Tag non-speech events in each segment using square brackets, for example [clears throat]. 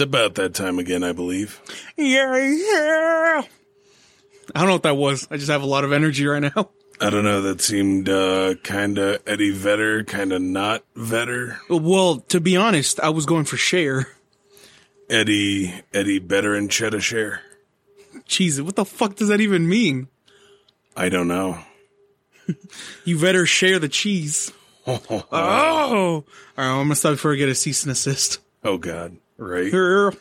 about that time again, I believe. Yeah, yeah. I don't know what that was. I just have a lot of energy right now. [laughs] I don't know. That seemed uh, kind of Eddie Vedder, kind of not Vedder. Well, to be honest, I was going for Cher. Eddie Eddie Better and Cheddar Share. Jesus, what the fuck does that even mean? I don't know. [laughs] You better share the cheese. [laughs] oh, all right. I'm gonna stop before I get a cease and assist. Oh God, right.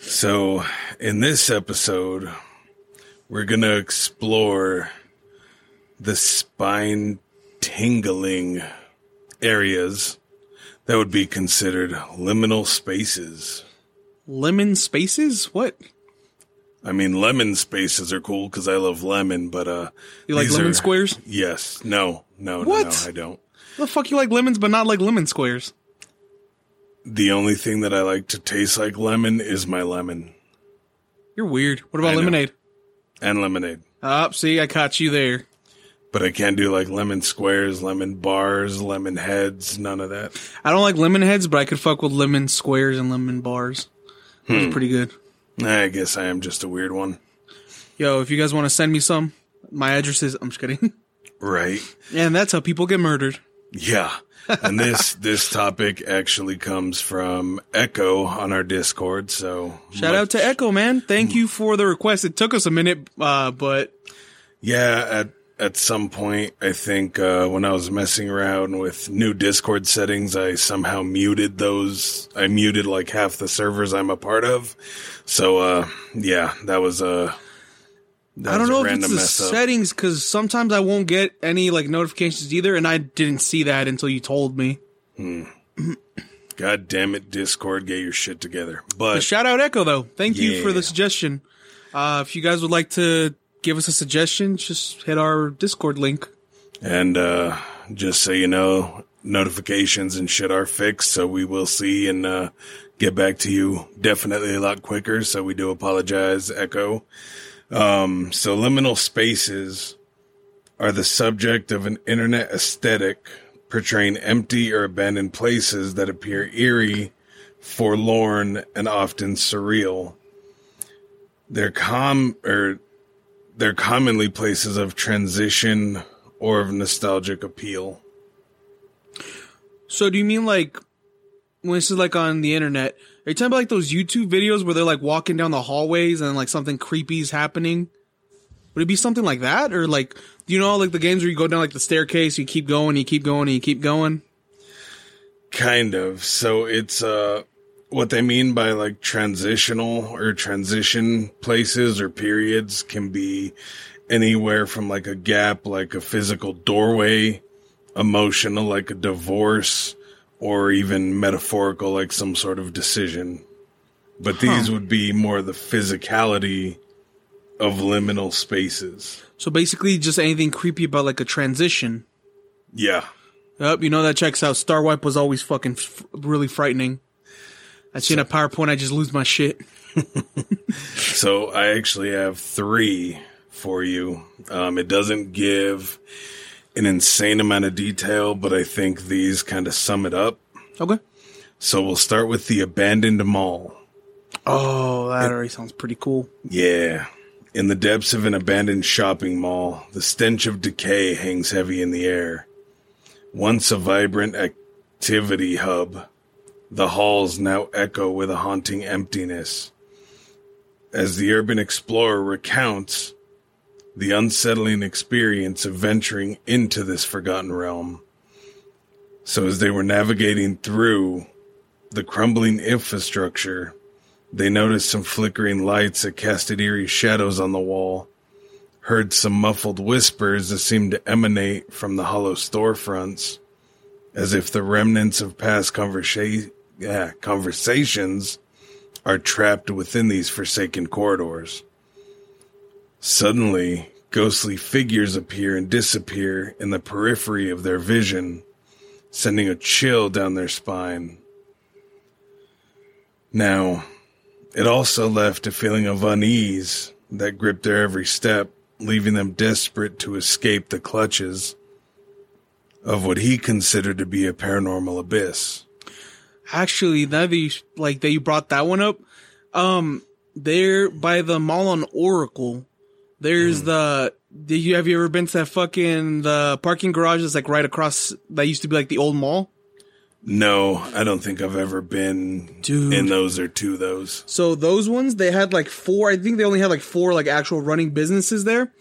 So, in this episode, we're going to explore the spine tingling areas that would be considered liminal spaces. Lemon spaces? What? I mean, lemon spaces are cool because I love lemon, but uh, You like lemon are- squares? Yes. No. No. What? No, no. I don't. The fuck you like lemons, but not like lemon squares? The only thing that I like to taste like lemon is my lemon You're weird. What about I know. lemonade? and lemonade. Up, see, I caught you there. But I can't do like lemon squares, lemon bars, lemon heads, none of that. I don't like lemon heads, but I could fuck with lemon squares and lemon bars. That's hmm. pretty good. I guess I am just a weird one. Yo, if you guys want to send me some, my address is. I'm just kidding. [laughs] Right. and that's how people get murdered. Yeah. And this [laughs] this topic actually comes from Echo on our Discord. So Shout out to Echo, man. Thank you for the request. It took us a minute, uh, but yeah. At at some point, I think uh, when I was messing around with new Discord settings, I somehow muted those. I muted like half the servers I'm a part of. So uh, yeah, that was a. I don't know if it's the settings because sometimes I won't get any like notifications either, and I didn't see that until you told me. [clears throat] God damn it, Discord, get your shit together. But But shout out Echo though. Thank you for the suggestion. Uh, if you guys would like to give us a suggestion, just hit our Discord link. And uh, just so you know, notifications and shit are fixed, so we will see and uh, get back to you definitely a lot quicker. So we do apologize, Echo. Um, so liminal spaces are the subject of an internet aesthetic portraying empty or abandoned places that appear eerie, forlorn, and often surreal. They're com or they're commonly places of transition or of nostalgic appeal. So do you mean like when this is like on the internet? Are you talking about like those YouTube videos where they're like walking down the hallways and like something creepy is happening? Would it be something like that, or like you know like the games where you go down like the staircase, you keep going, you keep going, you keep going? Kind of. So it's uh what they mean by like transitional or transition places or periods can be anywhere from like a gap, like a physical doorway, emotional, like a divorce, or even metaphorical, like some sort of decision. But these would be more the physicality of liminal spaces. So basically, just anything creepy about like a transition. Yeah. Yep, you know that checks out. Star Wipe was always fucking f- really frightening. I seen a PowerPoint, I just lose my shit. [laughs] So I actually have three for you. Um, it doesn't give an insane amount of detail, but I think these kind of sum it up. Okay. So we'll start with the abandoned mall. Oh, that already sounds pretty cool. Yeah. In the depths of an abandoned shopping mall, the stench of decay hangs heavy in the air. Once a vibrant activity hub, the halls now echo with a haunting emptiness. As the urban explorer recounts the unsettling experience of venturing into this forgotten realm. So as they were navigating through the crumbling infrastructure, they noticed some flickering lights that casted eerie shadows on the wall, heard some muffled whispers that seemed to emanate from the hollow storefronts, as if the remnants of past conversa- yeah, conversations are trapped within these forsaken corridors. Suddenly, ghostly figures appear and disappear in the periphery of their vision, sending a chill down their spine. Now, it also left a feeling of unease that gripped their every step, leaving them desperate to escape the clutches of what he considered to be a paranormal abyss. Actually, now that you like that you brought that one up, um, there by the mall on Oracle, there's mm-hmm. the. Did you have you ever been to that fucking the parking garage that's like right across that used to be like the old mall? No, I don't think I've ever been Dude. in those or to those. So those ones, they had like four. I think they only had like four like actual running businesses there.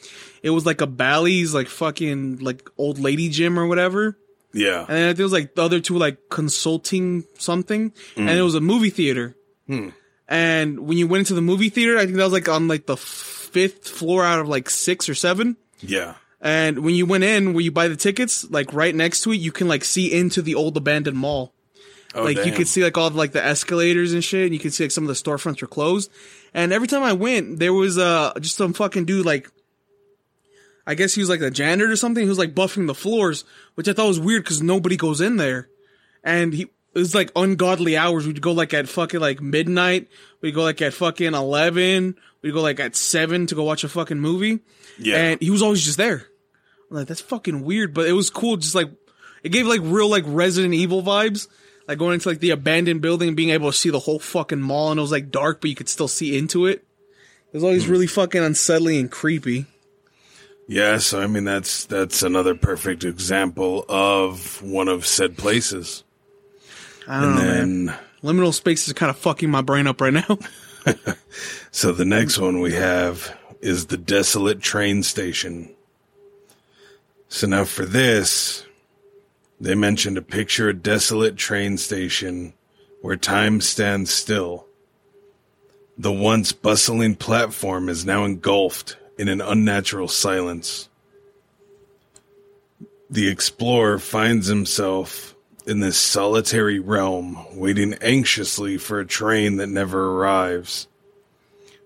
It was like a Bally's, like fucking like old lady gym or whatever. Yeah. And then I think it was like the other two like consulting something, and mm. it was a movie theater. Hmm. And when you went into the movie theater, I think that was like on like the fifth floor out of like six or seven. Yeah. And when you went in, where you buy the tickets, like right next to it, you can like see into the old abandoned mall. Oh, like you damn. could see like all of, like the escalators and shit, and you could see like some of the storefronts were closed. And every time I went, there was uh just some fucking dude like, I guess he was like a janitor or something. He was like buffing the floors, which I thought was weird because nobody goes in there. And he it was like ungodly hours. We'd go like at fucking like midnight. We'd go like at fucking eleven. We'd go like at seven to go watch a fucking movie. Yeah. And he was always just there. I'm like, that's fucking weird, but it was cool. Just like, it gave like real like Resident Evil vibes. Like going into like the abandoned building and being able to see the whole fucking mall and it was like dark, but you could still see into it. It was always hmm. really fucking unsettling and creepy. Yeah, so I mean that's that's another perfect example of one of said places. I don't And know, man. then Liminal space is kind of fucking my brain up right now. [laughs] so the next one we have is the desolate train station. So now for this, they mentioned a picture of a desolate train station where time stands still. The once bustling platform is now engulfed in an unnatural silence. The explorer finds himself in this solitary realm, waiting anxiously for a train that never arrives.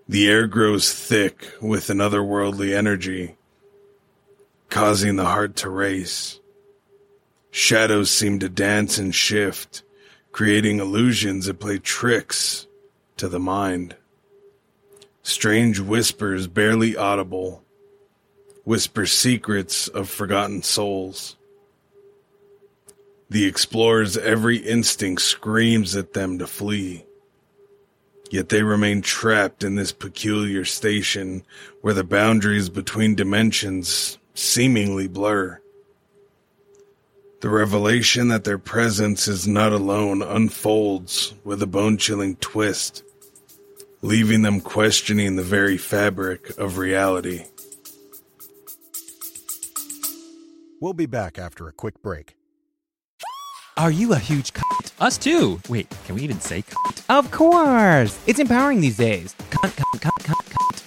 The air grows thick with an otherworldly energy, causing the heart to race. Shadows seem to dance and shift, creating illusions that play tricks to the mind. Strange whispers, barely audible, whisper secrets of forgotten souls. The explorer's every instinct screams at them to flee. Yet they remain trapped in this peculiar station where the boundaries between dimensions seemingly blur. The revelation that their presence is not alone unfolds with a bone chilling twist, leaving them questioning the very fabric of reality. We'll be back after a quick break. Are you a huge cunt? Us too. Wait, can we even say cunt? Of course! It's empowering these days. Cunt, cunt, cunt, cunt.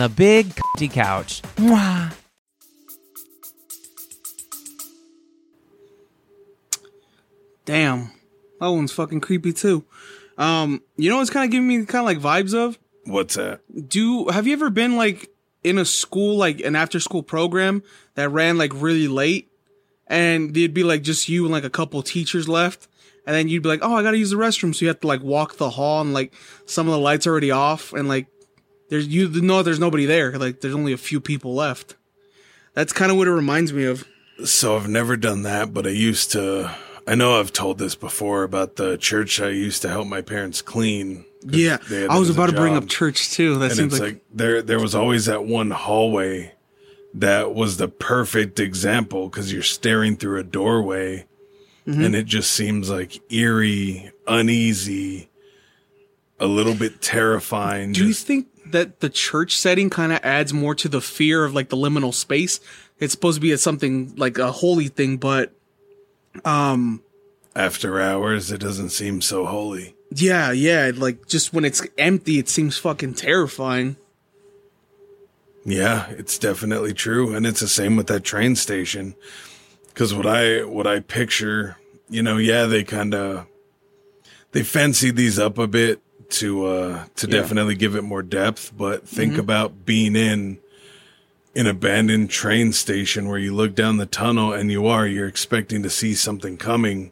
the Big Cunty Couch. Mwah. Damn. That one's fucking creepy too. Um, you know what's kind of giving me kind of like vibes of? What's that? Do have you ever been like in a school like an after school program that ran like really late and it'd be like just you and like a couple teachers left and then you'd be like, "Oh, I got to use the restroom." So you have to like walk the hall and like some of the lights are already off and like there's you know there's nobody there. Like there's only a few people left. That's kind of what it reminds me of. So I've never done that, but I used to. I know I've told this before about the church I used to help my parents clean. Yeah, I was about to bring up church too. That and seems it's like, like, there there was always that one hallway that was the perfect example because you're staring through a doorway Mm-hmm. and it just seems like eerie, uneasy, a little bit terrifying. Do you think that the church setting kind of adds more to the fear of like the liminal space? It's supposed to be a something like a holy thing, but um, after hours, it doesn't seem so holy. yeah, yeah, like just when it's empty, it seems fucking terrifying. Yeah, it's definitely true, and it's the same with that train station. Because what I what I picture, you know, yeah, they kind of they fancied these up a bit to uh to Yeah. definitely give it more depth, but think about being in an abandoned train station where you look down the tunnel and you are you're expecting to see something coming,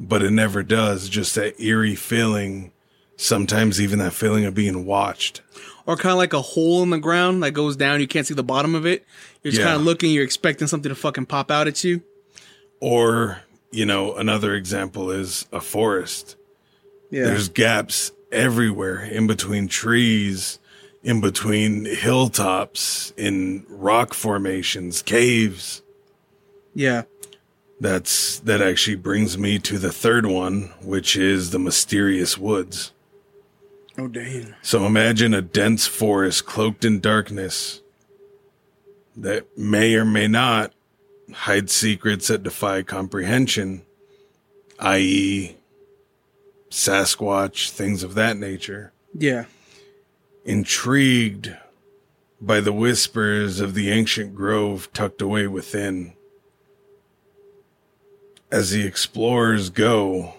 but it never does. Just that eerie feeling, sometimes even that feeling of being watched. Or kind of like a hole in the ground that goes down. You can't see the bottom of it. You're just Yeah. kind of looking. You're expecting something to fucking pop out at you. Or, you know, another example is a forest. Yeah. There's gaps everywhere in between trees, in between hilltops, in rock formations, caves. yeah. That's that actually brings me to the third one, which is the mysterious woods. Oh damn. So imagine a dense forest cloaked in darkness that may or may not hide secrets that defy comprehension, i.e., Sasquatch, things of that nature. Yeah. Intrigued by the whispers of the ancient grove tucked away within. As the explorers go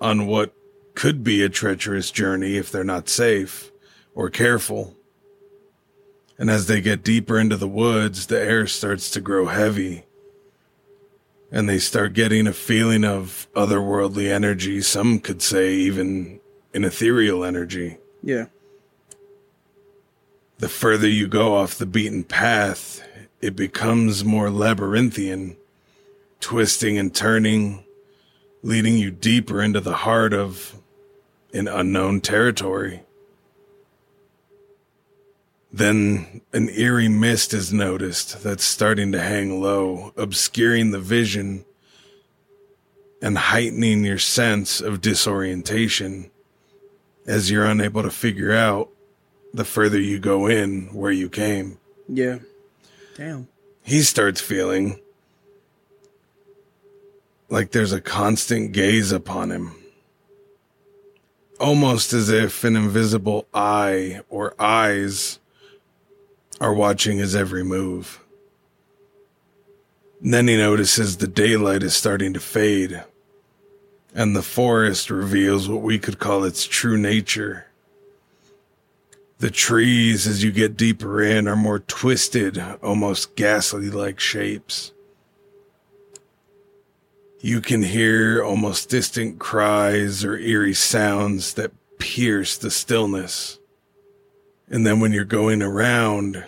on what could be a treacherous journey if they're not safe or careful. And as they get deeper into the woods, the air starts to grow heavy. And they start getting a feeling of otherworldly energy. Some could say even an ethereal energy. Yeah. The further you go off the beaten path, it becomes more labyrinthian, twisting and turning, leading you deeper into the heart of an unknown territory. Then an eerie mist is noticed that's starting to hang low, obscuring the vision and heightening your sense of disorientation as you're unable to figure out the further you go in where you came. Yeah. Damn. He starts feeling like there's a constant gaze upon him. Almost as if an invisible eye or eyes are watching his every move. And then he notices the daylight is starting to fade, and the forest reveals what we could call its true nature. The trees, as you get deeper in, are more twisted, almost ghastly like shapes. You can hear almost distant cries or eerie sounds that pierce the stillness. And then when you're going around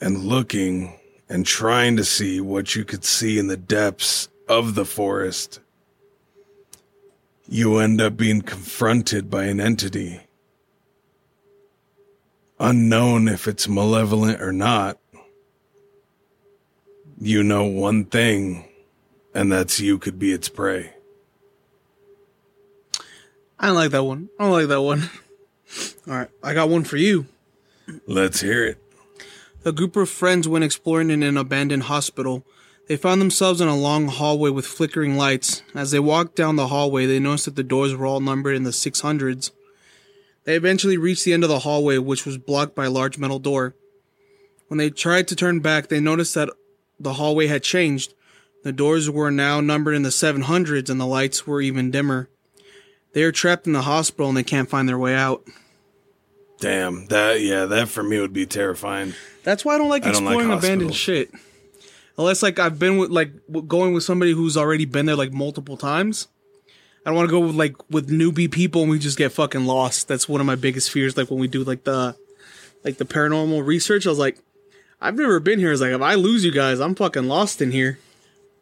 and looking and trying to see what you could see in the depths of the forest, you end up being confronted by an entity unknown if it's malevolent or not. You know one thing, and that's you could be its prey. I don't like that one. I don't like that one. [laughs] All right. I got one for you. Let's hear it. A group of friends went exploring in an abandoned hospital. They found themselves in a long hallway with flickering lights. As they walked down the hallway, they noticed that the doors were all numbered in the 600s. They eventually reached the end of the hallway, which was blocked by a large metal door. When they tried to turn back, they noticed that the hallway had changed. The doors were now numbered in the 700s and the lights were even dimmer. They are trapped in the hospital and they can't find their way out. Damn, that, yeah, that for me would be terrifying. That's why I don't like I don't like exploring abandoned shit. Unless like I've been with like going with somebody who's already been there like multiple times. I don't want to go with like with newbie people and we just get fucking lost. That's one of my biggest fears. Like when we do like the like the paranormal research, I was like, I've never been here. It's like if I lose you guys, I'm fucking lost in here.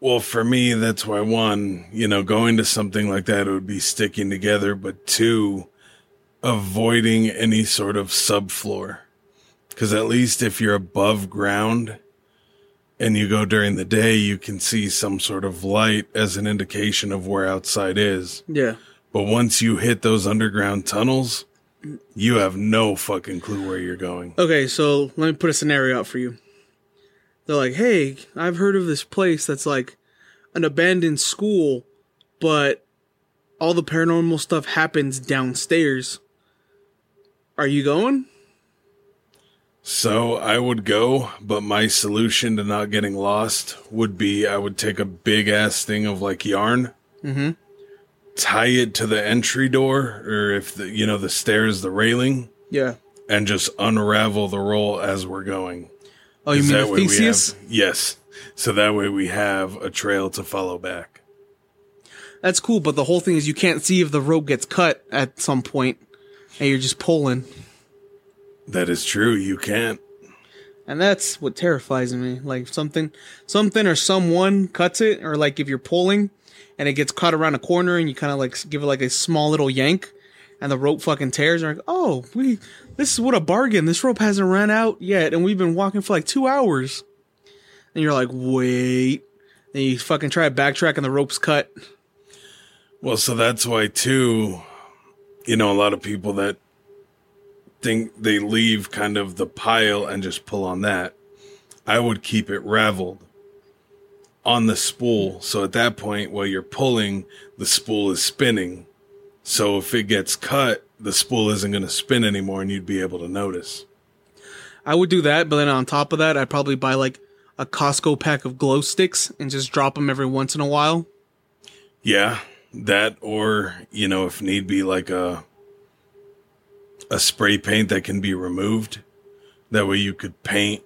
Well, for me, that's why one, you know, going to something like that it would be sticking together, but two, avoiding any sort of subfloor. Because at least if you're above ground and you go during the day, you can see some sort of light as an indication of where outside is. Yeah. But once you hit those underground tunnels, you have no fucking clue where you're going. Okay, so let me put a scenario out for you. They're like, hey, I've heard of this place that's like an abandoned school, but all the paranormal stuff happens downstairs. Are you going? So I would go, but my solution to not getting lost would be I would take a big ass thing of like yarn, mm-hmm. tie it to the entry door or if the you know the stairs the railing Yeah. and just unravel the roll as we're going. Oh, you mean that the way we Theseus? have- yes. So that way we have a trail to follow back. That's cool, but the whole thing is you can't see if the rope gets cut at some point, and you're just pulling, That is true. You can't. and that's what terrifies me. Like something, something or someone cuts it, or like if you're pulling, and it gets caught around a corner, and you kind of like give it like a small little yank, and the rope fucking tears. And you're like, oh, we, this is what a bargain. This rope hasn't ran out yet, and we've been walking for like two hours. And you're like, wait. Then you fucking try to backtrack, and the rope's cut. Well, so that's why too, you know, a lot of people that think they leave kind of the pile and just pull on that. I would keep it raveled on the spool. So at that point, while you're pulling, the spool is spinning. So if it gets cut, the spool isn't going to spin anymore and you'd be able to notice. I would do that, but then on top of that, I'd probably buy like a Costco pack of glow sticks and just drop them every once in a while. Yeah, that or, you know, if need be like a a spray paint that can be removed. That way you could paint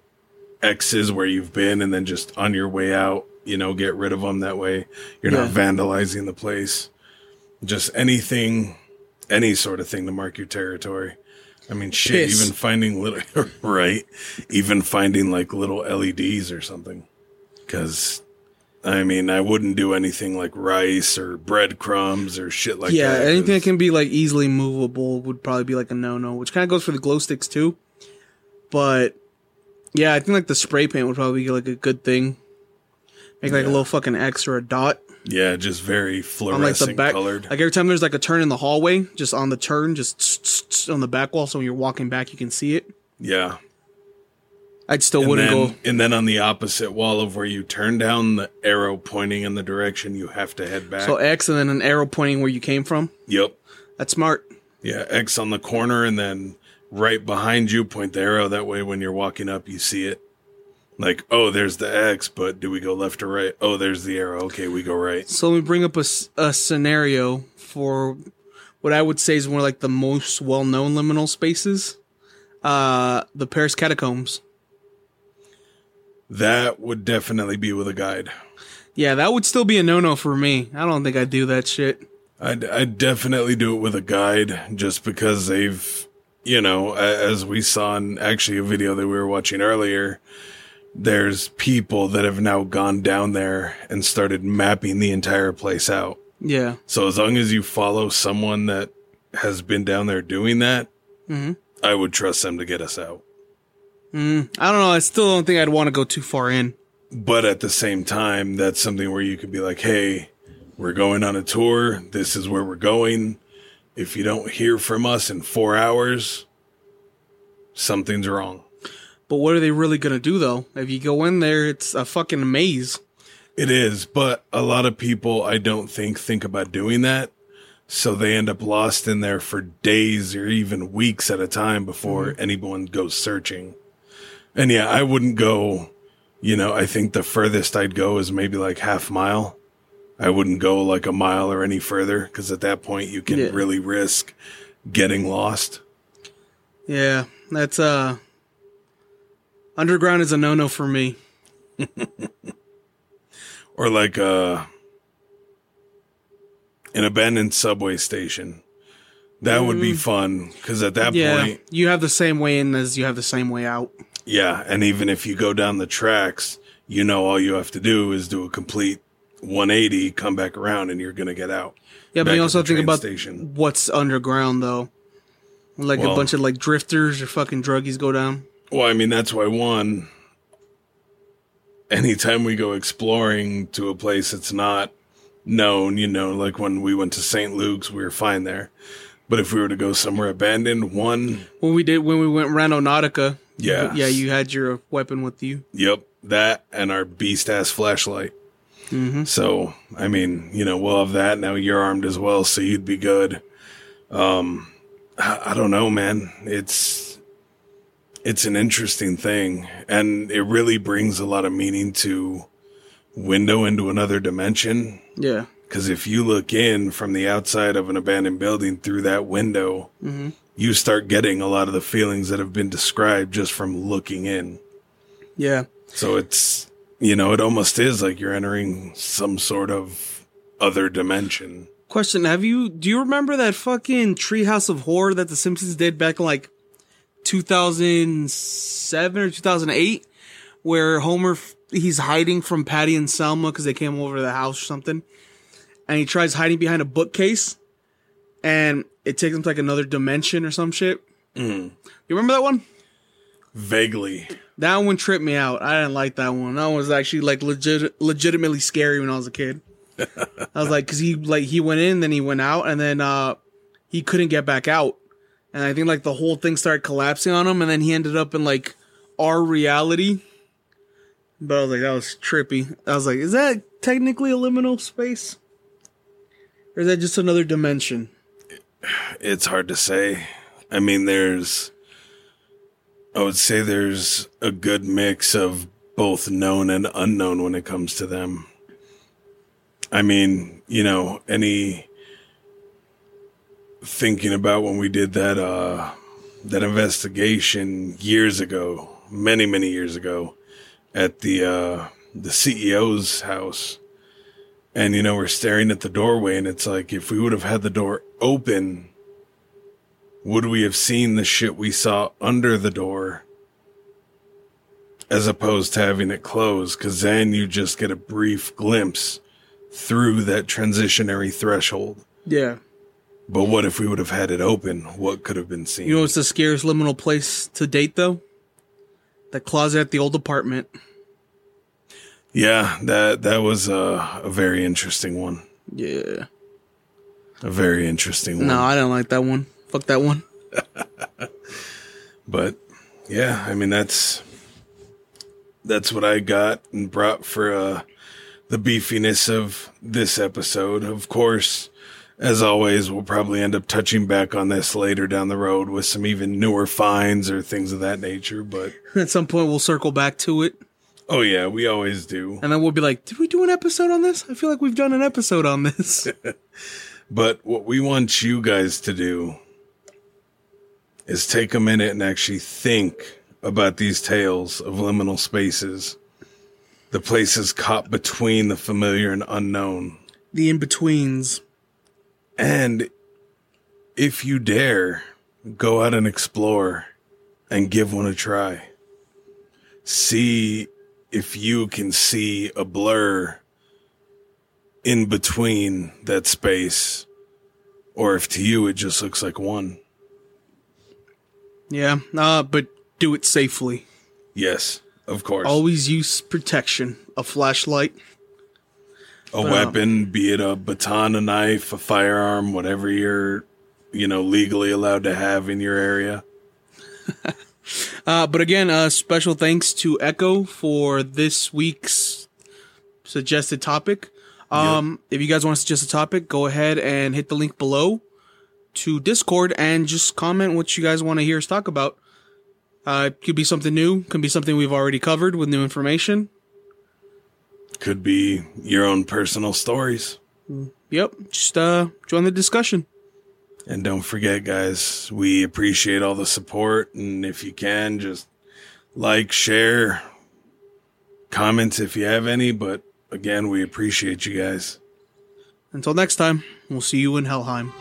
X's where you've been and then just on your way out, you know, get rid of them that way you're not vandalizing the place. Just anything any sort of thing to mark your territory. I mean, shit, Piss. even finding little [laughs] right, even finding like little LEDs or something. Cuz I mean, I wouldn't do anything like rice or breadcrumbs or shit like yeah, that. Yeah, anything that can be like easily movable would probably be like a no no, which kind of goes for the glow sticks too. But yeah, I think like the spray paint would probably be like a good thing. Make like a little fucking X or a dot yeah, just very on like fluorescent the back. colored. Like every time there's like a turn in the hallway, just on the turn, just on the back wall, so when you're walking back, you can see it. yeah. I'd still And wouldn't then, go. and then on the opposite wall of where you turn down the arrow pointing in the direction you have to head back. So X and then an arrow pointing where you came from. yep. That's smart. Yeah, X on the corner and then right behind you point the arrow. That way when you're walking up you see it. Like, oh, there's the X, but do we go left or right? Oh, there's the arrow. Okay, we go right. So let me bring up a, a scenario for what I would say is one of like the most well known liminal spaces. Uh, the Paris catacombs. That would definitely be with a guide. Yeah, that would still be a no no for me. I don't think I'd do that shit. I'd, I'd definitely do it with a guide just because they've, you know, as we saw in actually a video that we were watching earlier, there's people that have now gone down there and started mapping the entire place out. Yeah. So as long as you follow someone that has been down there doing that, mm-hmm. I would trust them to get us out. Mm, I don't know. I still don't think I'd want to go too far in. But at the same time, that's something where you could be like, hey, we're going on a tour. This is where we're going. If you don't hear from us in four hours, something's wrong. But what are they really gonna do though? If you go in there, it's a fucking maze. It is, but a lot of people I don't think think about doing that. So they end up lost in there for days or even weeks at a time before mm-hmm. anyone goes searching. And yeah, I wouldn't go, you know, I think the furthest I'd go is maybe like half mile. I wouldn't go like a mile or any further because at that point you can Yeah. really risk getting lost. Yeah, that's uh. Underground is a no no for me. [laughs] Or like uh an abandoned subway station. That would be fun because at that Yeah, point, you have the same way in as you have the same way out. Yeah, and even if you go down the tracks, you know all you have to do is do a complete 180, come back around, and you're gonna get out. Yeah, but you also think about station. what's underground though. Like a bunch of like drifters or fucking druggies go down. Well, I mean that's why one. Anytime we go exploring to a place that's not known, you know, like when we went to St. Luke's, we were fine there. But if we were to go somewhere abandoned, one, When we did when we went Randonautica, Yeah. yeah, you had your weapon with you. Yep, that and our beast ass flashlight. So, I mean, you know, we'll have that now. You're armed as well, so you'd be good. Um, I, I don't know, man. It's it's an interesting thing, and it really brings a lot of meaning to window into another dimension. Yeah, Because if you look in from the outside of an abandoned building through that window, you start getting a lot of the feelings that have been described just from looking in. Yeah. So it's, you know, it almost is like you're entering some sort of other dimension. Question: Have you do you remember that fucking Treehouse of Horror that The Simpsons did back in like 2007 or 2008, where Homer he's hiding from Patty and Selma because they came over to the house or something, and he tries hiding behind a bookcase, and it takes him to like another dimension or some shit. You remember that one? Vaguely. That one tripped me out. I didn't like that one. That one was actually like legit, legitimately scary when I was a kid. [laughs] I was like, cause he like he went in, then he went out, and then uh he couldn't get back out, and I think like the whole thing started collapsing on him, and then he ended up in like our reality. But I was like, that was trippy. I was like, is that technically a liminal space, or is that just another dimension? It's hard to say. I mean, there's, I would say there's a good mix of both known and unknown when it comes to them. I mean, you know, any thinking about when we did that, uh, that investigation years ago, many, many years ago at the, uh, the CEO's house. And, you know, we're staring at the doorway and it's like, if we would have had the door open, would we have seen the shit we saw under the door as opposed to having it closed? Because then you just get a brief glimpse through that transitionary threshold. Yeah. But what if we would have had it open? What could have been seen? You know it's the scariest liminal place to date though? The closet at the old apartment. Yeah, that that was a, a very interesting one. Yeah. A very interesting one. No, I don't like that one. Fuck that one. [laughs] But yeah, I mean that's that's what I got and brought for uh the beefiness of this episode. Of course, as always, we'll probably end up touching back on this later down the road with some even newer finds or things of that nature. But [laughs] At some point, we'll circle back to it, oh yeah, we always do. and then we'll be like, "Did we do an episode on this? I feel like we've done an episode on this." [laughs] But what we want you guys to do is take a minute and actually think about these tales of liminal spaces, the places caught between the familiar and unknown. the in betweens. And if you dare, go out and explore and give one a try. See if you can see a blur in between that space, or if to you it just looks like one. Yeah, uh, but do it safely. Yes, of course. Always use protection. A flashlight. a weapon, be it a baton, a knife, a firearm, whatever you're, you know, legally allowed to have in your area. [laughs] Uh, but again, uh, special thanks to Echo for this week's suggested topic. Um, If you guys want to suggest a topic, go ahead and hit the link below to Discord and just comment what you guys want to hear us talk about. Uh, it could be something new, could be something we've already covered with new information. Could be your own personal stories. Yep, just uh, join the discussion. And don't forget, guys, we appreciate all the support. And if you can, just like, share, comments if you have any. But again, we appreciate you guys. Until next time, we'll see you in Helheim.